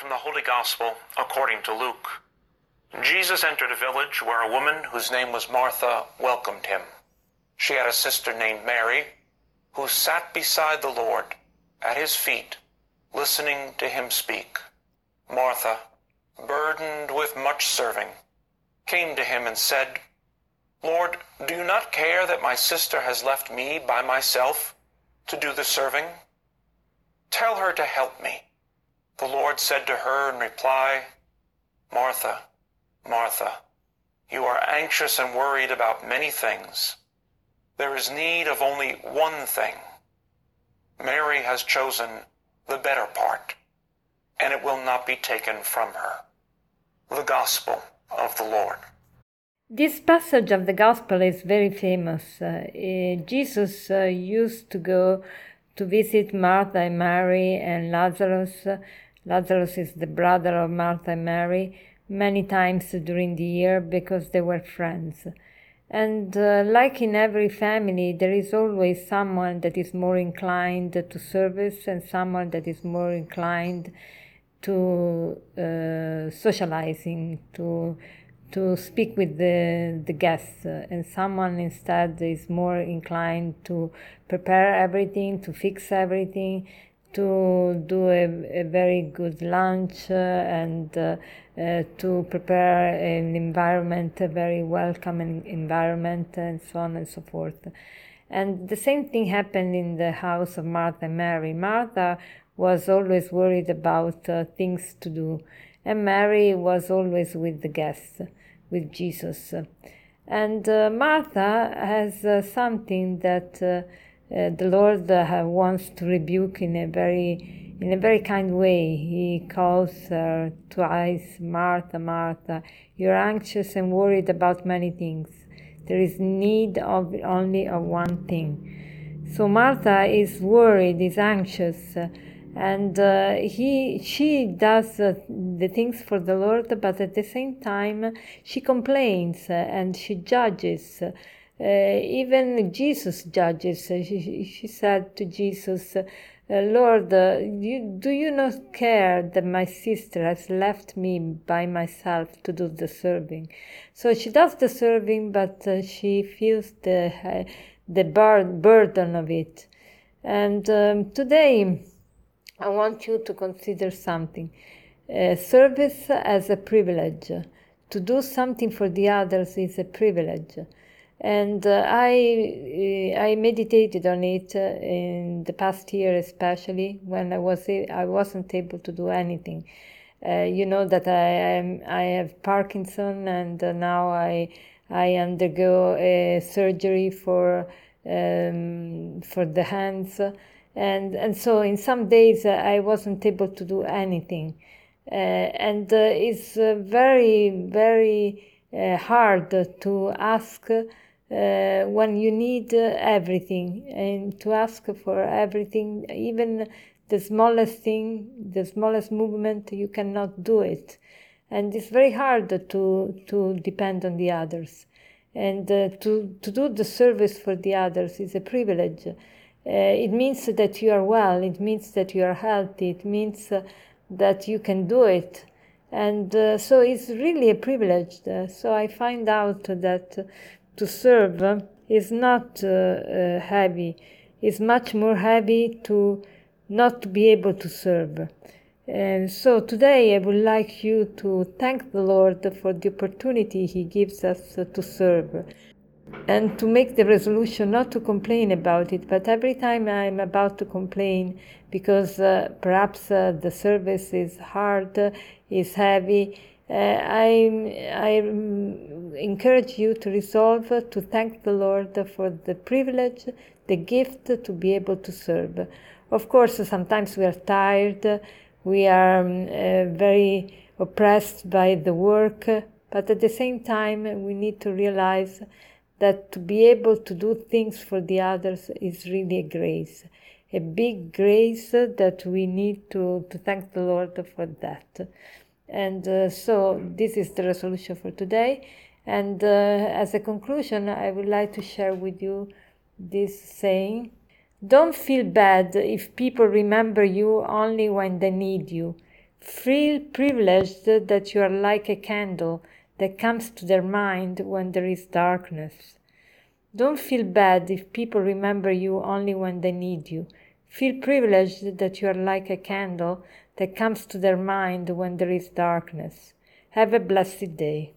from the Holy Gospel according to Luke. Jesus entered a village where a woman whose name was Martha welcomed him. She had a sister named Mary who sat beside the Lord at his feet, listening to him speak. Martha, burdened with much serving, came to him and said, Lord, do you not care that my sister has left me by myself to do the serving? Tell her to help me. The Lord said to her in reply, Martha, Martha, you are anxious and worried about many things. There is need of only one thing. Mary has chosen the better part, and it will not be taken from her. The Gospel of the Lord. This passage of the Gospel is very famous. Uh, uh, Jesus uh, used to go to visit Martha and Mary and Lazarus. Lazarus is the brother of Martha and Mary many times during the year because they were friends. And uh, like in every family, there is always someone that is more inclined to service and someone that is more inclined to uh, socializing, to to speak with the the guests, and someone instead is more inclined to prepare everything, to fix everything, to do a, a very good lunch uh, and uh, uh, to prepare an environment, a very welcoming environment, and so on and so forth. And the same thing happened in the house of Martha and Mary. Martha was always worried about uh, things to do, and Mary was always with the guests, with Jesus. And uh, Martha has uh, something that uh, the Lord uh, wants to rebuke in a very in a very kind way. He calls her twice, Martha, Martha, you're anxious and worried about many things. There is need of only of one thing. So Martha is worried, is anxious, uh, and uh, he she does uh, the things for the Lord, but at the same time she complains uh, and she judges uh, even Jesus judges. Uh, she, she said to Jesus, uh, Lord, uh, you, do you not care that my sister has left me by myself to do the serving? So she does the serving, but uh, she feels the, uh, the bur- burden of it. And um, today, I want you to consider something service as a privilege. To do something for the others is a privilege and uh, I uh, I meditated on it uh, in the past year, especially when I was I wasn't able to do anything. Uh, you know that I am I have Parkinson, and uh, now I I undergo a surgery for um, for the hands, and and so in some days uh, I wasn't able to do anything, and it's very very hard to ask uh, when you need uh, everything and to ask for everything, even the smallest thing, the smallest movement, you cannot do it. And it's very hard to, to depend on the others. And uh, to, to do the service for the others is a privilege. Uh, it means that you are well, it means that you are healthy, it means uh, that you can do it. And uh, so it's really a privilege. so I find out that to serve is not uh, uh, heavy. It's much more heavy to not be able to serve. And so today I would like you to thank the Lord for the opportunity He gives us to serve and to make the resolution not to complain about it. But every time I'm about to complain because uh, perhaps uh, the service is hard, is heavy, uh, I, I encourage you to resolve to thank the Lord for the privilege, the gift to be able to serve. Of course, sometimes we are tired, we are um, uh, very oppressed by the work, but at the same time, we need to realize that to be able to do things for the others is really a grace, a big grace that we need to, to thank the Lord for that. And uh, so this is the resolution for today. And uh, as a conclusion, I would like to share with you this saying Don't feel bad if people remember you only when they need you. Feel privileged that you are like a candle that comes to their mind when there is darkness. Don't feel bad if people remember you only when they need you. Feel privileged that you are like a candle that comes to their mind when there is darkness. Have a blessed day.